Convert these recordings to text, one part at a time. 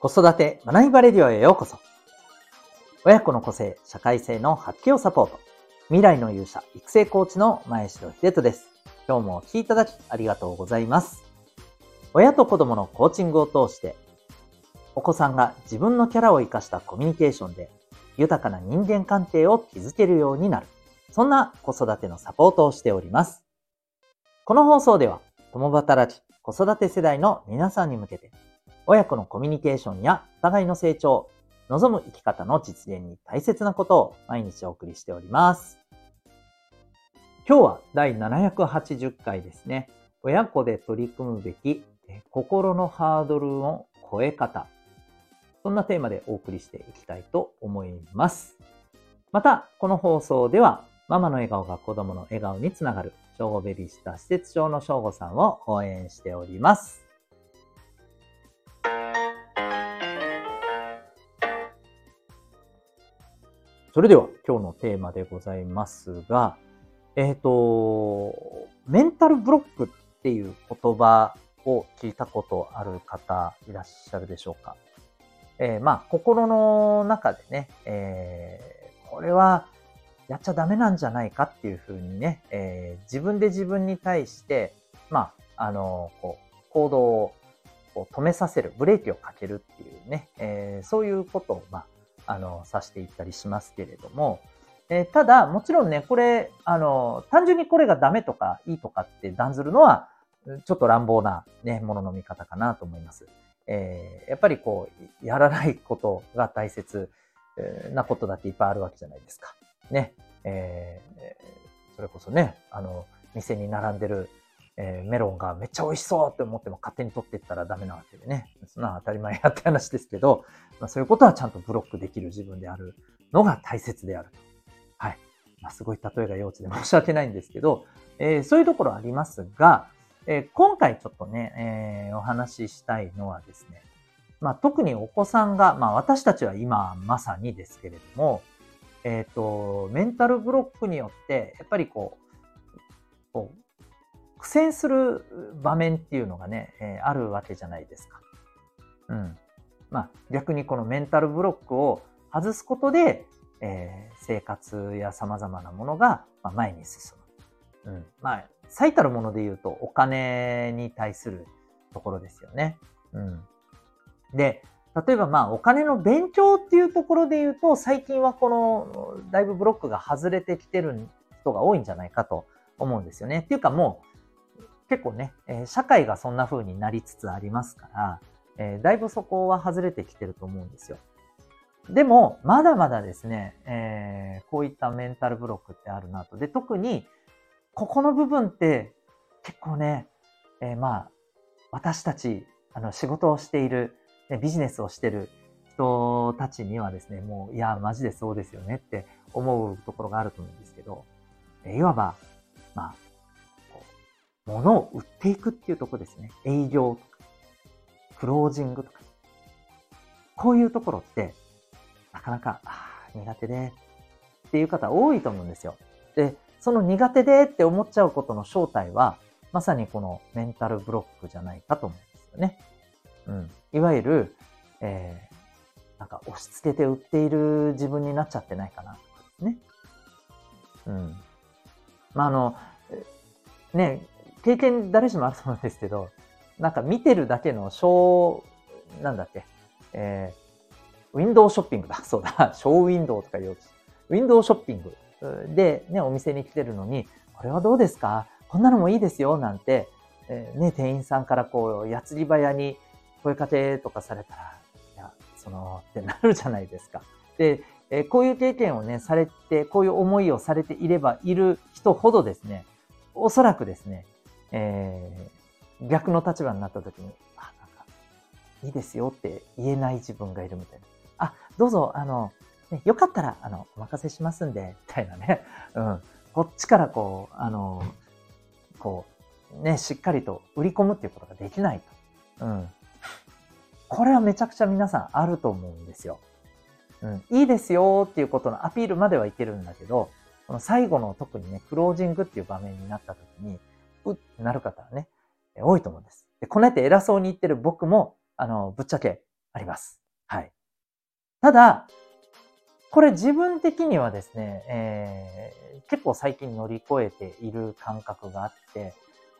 子育て学びバレディオへようこそ。親子の個性、社会性の発揮をサポート。未来の勇者、育成コーチの前城秀人です。今日もお聴きいただきありがとうございます。親と子供のコーチングを通して、お子さんが自分のキャラを活かしたコミュニケーションで豊かな人間関係を築けるようになる。そんな子育てのサポートをしております。この放送では、共働き、子育て世代の皆さんに向けて、親子のコミュニケーションやお互いの成長、望む生き方の実現に大切なことを毎日お送りしております。今日は第780回ですね。親子で取り組むべき心のハードルの超え方。そんなテーマでお送りしていきたいと思います。また、この放送では、ママの笑顔が子供の笑顔につながる、小吾ベビースター施設長の小吾さんを応援しております。それでは今日のテーマでございますが、えっ、ー、と、メンタルブロックっていう言葉を聞いたことある方いらっしゃるでしょうか？えー、まあ、心の中でね、えー、これはやっちゃダメなんじゃないかっていうふうにね、えー、自分で自分に対して、まあ、あの、こう、行動を止めさせる、ブレーキをかけるっていうね、えー、そういうことを、まあ、あの、指していったりしますけれども、えー、ただ、もちろんね、これ、あの、単純にこれがダメとかいいとかって断ずるのは、ちょっと乱暴なね、ものの見方かなと思います。えー、やっぱりこう、やらないことが大切なことだっていっぱいあるわけじゃないですか。ね。えー、それこそね、あの、店に並んでるえー、メロンがめっちゃ美味しそうって思っても勝手に取っていったらダメなわけでね。そんな当たり前やって話ですけど、まあ、そういうことはちゃんとブロックできる自分であるのが大切であると。はい。まあ、すごい例えが幼稚で申し訳ないんですけど、えー、そういうところありますが、えー、今回ちょっとね、えー、お話ししたいのはですね、まあ、特にお子さんが、まあ、私たちは今まさにですけれども、えっ、と、メンタルブロックによって、やっぱりこう、こう苦戦する場面っていうのがね、え、あるわけじゃないですか。うん。まあ逆にこのメンタルブロックを外すことで、えー、生活や様々なものが前に進む。うん。まあ最たるもので言うとお金に対するところですよね。うん。で、例えばまあお金の勉強っていうところで言うと最近はこのだいぶブロックが外れてきてる人が多いんじゃないかと思うんですよね。っていうかもう結構ね、え社会がそんな風になりつつありますから、え、だいぶそこは外れてきてると思うんですよ。でも、まだまだですね、えー、こういったメンタルブロックってあるなと。で、特に、ここの部分って結構ね、えー、まあ、私たち、あの、仕事をしている、ね、ビジネスをしてる人たちにはですね、もう、いや、マジでそうですよねって思うところがあると思うんですけど、えいわば、まあ、物を売っていくっていうとこですね。営業とか、クロージングとか。こういうところって、なかなか、あ苦手で、っていう方多いと思うんですよ。で、その苦手でって思っちゃうことの正体は、まさにこのメンタルブロックじゃないかと思うんですよね。うん。いわゆる、えー、なんか押し付けて売っている自分になっちゃってないかなとかですね。うん。まあ、あの、ね、経験誰しもあると思うんですけど、なんか見てるだけの小、なんだっけ、えー、ウィンドウショッピングだ。そうだ。ショーウィンドウとか言おうとウィンドウショッピングでね、お店に来てるのに、これはどうですか？こんなのもいいですよ、なんて、えー、ね、店員さんからこう、やつり早に声かけとかされたら、いや、その、ってなるじゃないですか。で、えー、こういう経験をね、されて、こういう思いをされていればいる人ほどですね、おそらくですね、えー、逆の立場になった時に、あ、なんか、いいですよって言えない自分がいるみたいな。あ、どうぞ、あの、ね、よかったら、あの、お任せしますんで、みたいなね。うん。こっちからこう、あの、こう、ね、しっかりと売り込むっていうことができないと。うん。これはめちゃくちゃ皆さんあると思うんですよ。うん。いいですよっていうことのアピールまではいけるんだけど、この最後の特にね、クロージングっていう場面になった時に、うってなる方はね、多いと思うんです。で、こうやって偉そうに言ってる僕も、あの、ぶっちゃけあります。はい。ただ、これ自分的にはですね、えー、結構最近乗り越えている感覚があって、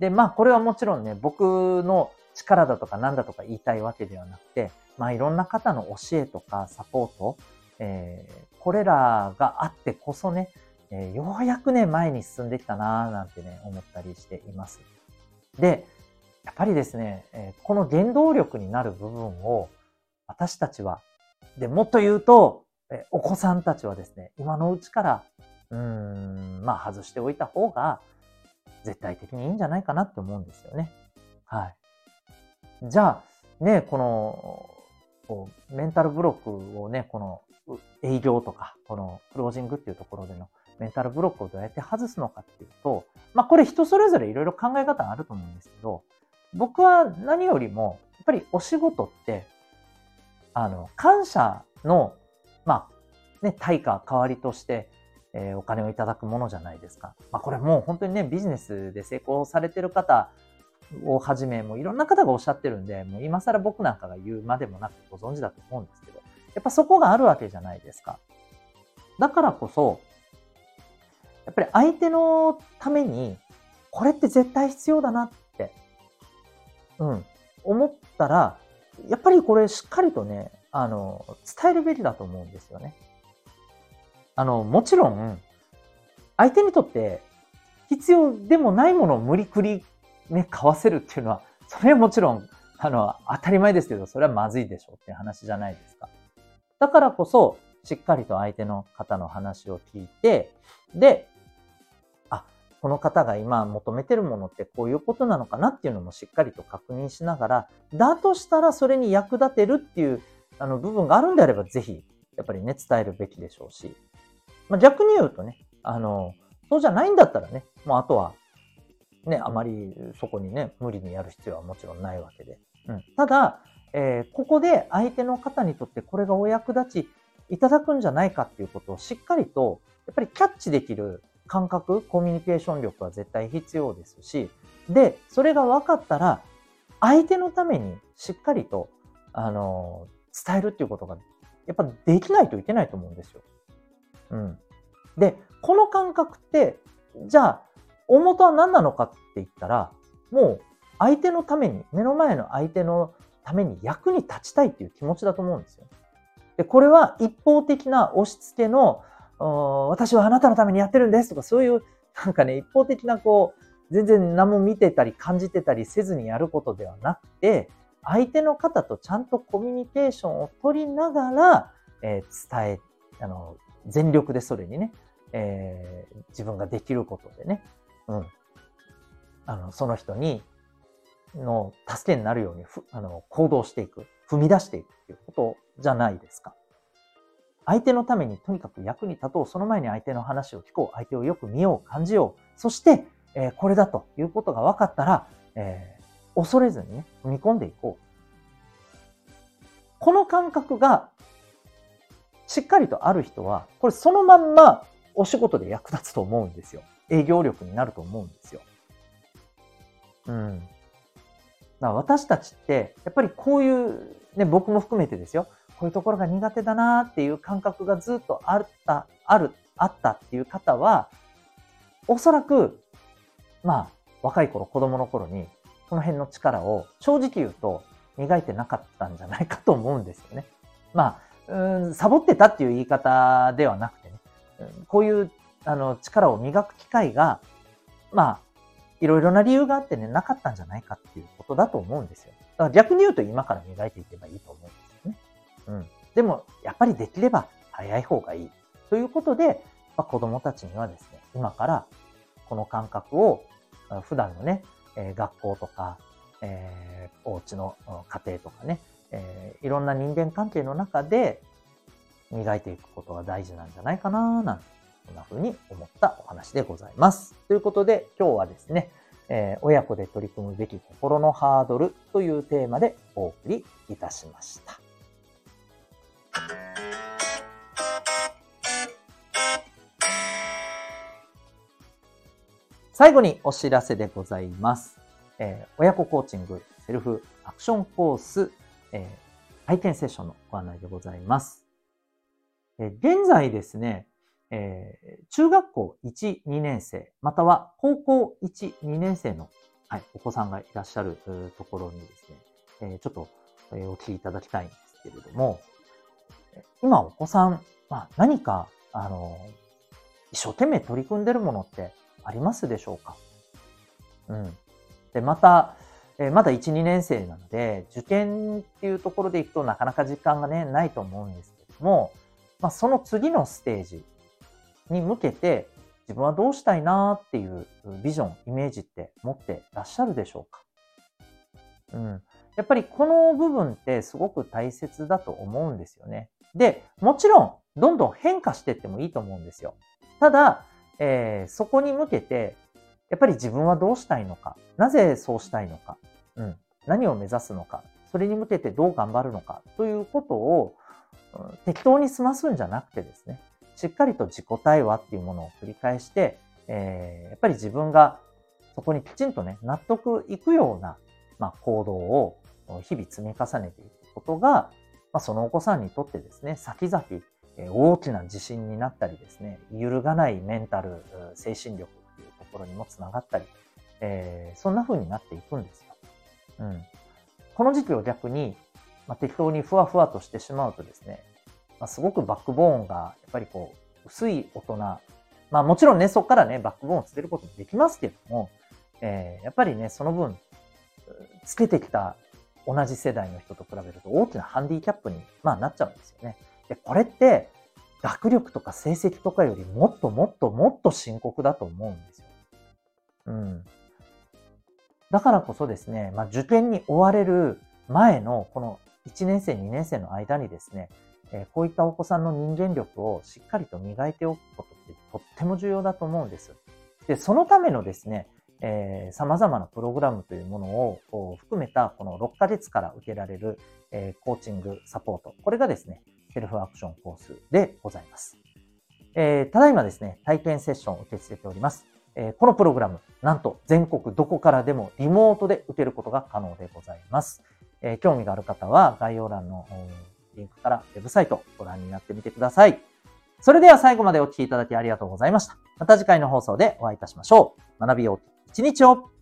で、まあこれはもちろんね、僕の力だとか何だとか言いたいわけではなくて、まあいろんな方の教えとかサポート、えー、これらがあってこそね、えー、ようやくね、前に進んできたなぁなんてね、思ったりしています。で、やっぱりですね、えー、この原動力になる部分を私たちは、で、もっと言うと、えお子さんたちはですね、今のうちから、うーん、まあ外しておいた方が絶対的にいいんじゃないかなって思うんですよね。はい。じゃあ、ね、この、こうメンタルブロックをね、この営業とか、このクロージングっていうところでのメンタルブロックをどうやって外すのかっていうと、まあこれ人それぞれいろいろ考え方あると思うんですけど、僕は何よりも、やっぱりお仕事って、あの、感謝の、まあ、ね、対価、代わりとして、えー、お金をいただくものじゃないですか。まあこれもう本当にね、ビジネスで成功されてる方をはじめ、もういろんな方がおっしゃってるんで、もう今更僕なんかが言うまでもなくご存知だと思うんですけど、やっぱそこがあるわけじゃないですか。だからこそ、やっぱり相手のために、これって絶対必要だなって、うん、思ったら、やっぱりこれしっかりとね、あの、伝えるべきだと思うんですよね。あの、もちろん、相手にとって必要でもないものを無理くりね、買わせるっていうのは、それはもちろん、あの、当たり前ですけど、それはまずいでしょうって話じゃないですか。だからこそ、しっかりと相手の方の話を聞いて、で、この方が今求めてるものってこういうことなのかなっていうのもしっかりと確認しながら、だとしたらそれに役立てるっていうあの部分があるんであれば、ぜひ、やっぱりね、伝えるべきでしょうし、まあ、逆に言うとね、あの、そうじゃないんだったらね、もうあとはね、あまりそこにね、無理にやる必要はもちろんないわけで。うん、ただ、えー、ここで相手の方にとってこれがお役立ちいただくんじゃないかっていうことをしっかりと、やっぱりキャッチできる感覚、コミュニケーション力は絶対必要ですし、で、それが分かったら、相手のためにしっかりと、あの、伝えるっていうことが、やっぱできないといけないと思うんですよ。うん。で、この感覚って、じゃあ、大元は何なのかって言ったら、もう相手のために、目の前の相手のために役に立ちたいっていう気持ちだと思うんですよ。で、これは一方的な押し付けの、私はあなたのためにやってるんですとか、そういう、なんかね、一方的なこう、全然何も見てたり感じてたりせずにやることではなくて、相手の方とちゃんとコミュニケーションを取りながら、えー、伝え、あの、全力でそれにね、えー、自分ができることでね、うん。あの、その人に、の助けになるようにあの行動していく、踏み出していくっていうことじゃないですか。相手のためにとにかく役に立とう。その前に相手の話を聞こう。相手をよく見よう、感じよう。そして、えー、これだということが分かったら、えー、恐れずにね、踏み込んでいこう。この感覚がしっかりとある人は、これそのまんまお仕事で役立つと思うんですよ。営業力になると思うんですよ。うん。だから私たちって、やっぱりこういう、ね、僕も含めてですよ。こういうところが苦手だなっていう感覚がずっとあった、ある、あったっていう方は、おそらく、まあ、若い頃、子供の頃に、その辺の力を正直言うと磨いてなかったんじゃないかと思うんですよね。まあ、うん、サボってたっていう言い方ではなくてね、こういうあの、力を磨く機会が、まあ、いろいろな理由があってね、なかったんじゃないかっていうことだと思うんですよ。だから逆に言うと今から磨いていけばいいと思うんです。うん。でも、やっぱりできれば早い方がいい。ということで、まあ、子供たちにはですね、今からこの感覚を普段のね、え、学校とか、えー、お家の家庭とかね、えー、いろんな人間関係の中で磨いていくことが大事なんじゃないかななんてこんな風に思ったお話でございます。ということで、今日はですね、えー、親子で取り組むべき心のハードルというテーマでお送りいたしました。最後にお知らせでございます。えー、親子コーチングセルフアクションコース、えー、体験セッションのご案内でございます。え現在ですね、えー、中学校1、2年生、または高校1、2年生の、はい、お子さんがいらっしゃるところにですね、えー、ちょっと、えー、お聞きいただきたいんですけれども、今お子さん、まあ、何か、あの、一生懸命取り組んでるものってありますでしょうか？うん。で、また、え、まだ1、2年生なので、受験っていうところでいくとなかなか時間がね、ないと思うんですけども、まあ、その次のステージに向けて、自分はどうしたいなっていうビジョン、イメージって持ってらっしゃるでしょうか？うん。やっぱりこの部分ってすごく大切だと思うんですよね。で、もちろん、どんどん変化していってもいいと思うんですよ。ただ、えー、そこに向けて、やっぱり自分はどうしたいのか、なぜそうしたいのか、うん、何を目指すのか、それに向けてどう頑張るのかということを、うん、適当に済ますんじゃなくてですね、しっかりと自己対話っていうものを繰り返して、えー、やっぱり自分がそこにきちんとね、納得いくような、まあ、行動を日々積み重ねていくことが、まあ、そのお子さんにとってですね、先々、大きな自信になったりですね、揺るがないメンタル、精神力というところにもつながったり、えー、そんな風になっていくんですよ。うん。この時期を逆に、まあ、適当にふわふわとしてしまうとですね、まあ、すごくバックボーンがやっぱりこう、薄い大人、まあもちろんね、そこからね、バックボーンをつけることもできますけども、えー、やっぱりね、その分、つけてきた同じ世代の人と比べると大きなハンディキャップに、まあ、なっちゃうんですよね。で、これって、学力とか成績とかよりもっともっともっと深刻だと思うんですよ。うん。だからこそですね、まあ、受験に追われる前のこの1年生、2年生の間にですね、え、こういったお子さんの人間力をしっかりと磨いておくことってとっても重要だと思うんです。で、そのためのですね、えー、様々なプログラムというものを含めたこの6ヶ月から受けられる、えー、コーチングサポート。これがですね、セルフアクションコースでございます。えー、ただいまですね、体験セッションを受け付けております。え、このプログラム、なんと全国どこからでもリモートで受けることが可能でございます。え、興味がある方は概要欄のリンクからウェブサイトをご覧になってみてください。それでは最後までお聴きいただきありがとうございました。また次回の放送でお会いいたしましょう。学びよう一日を。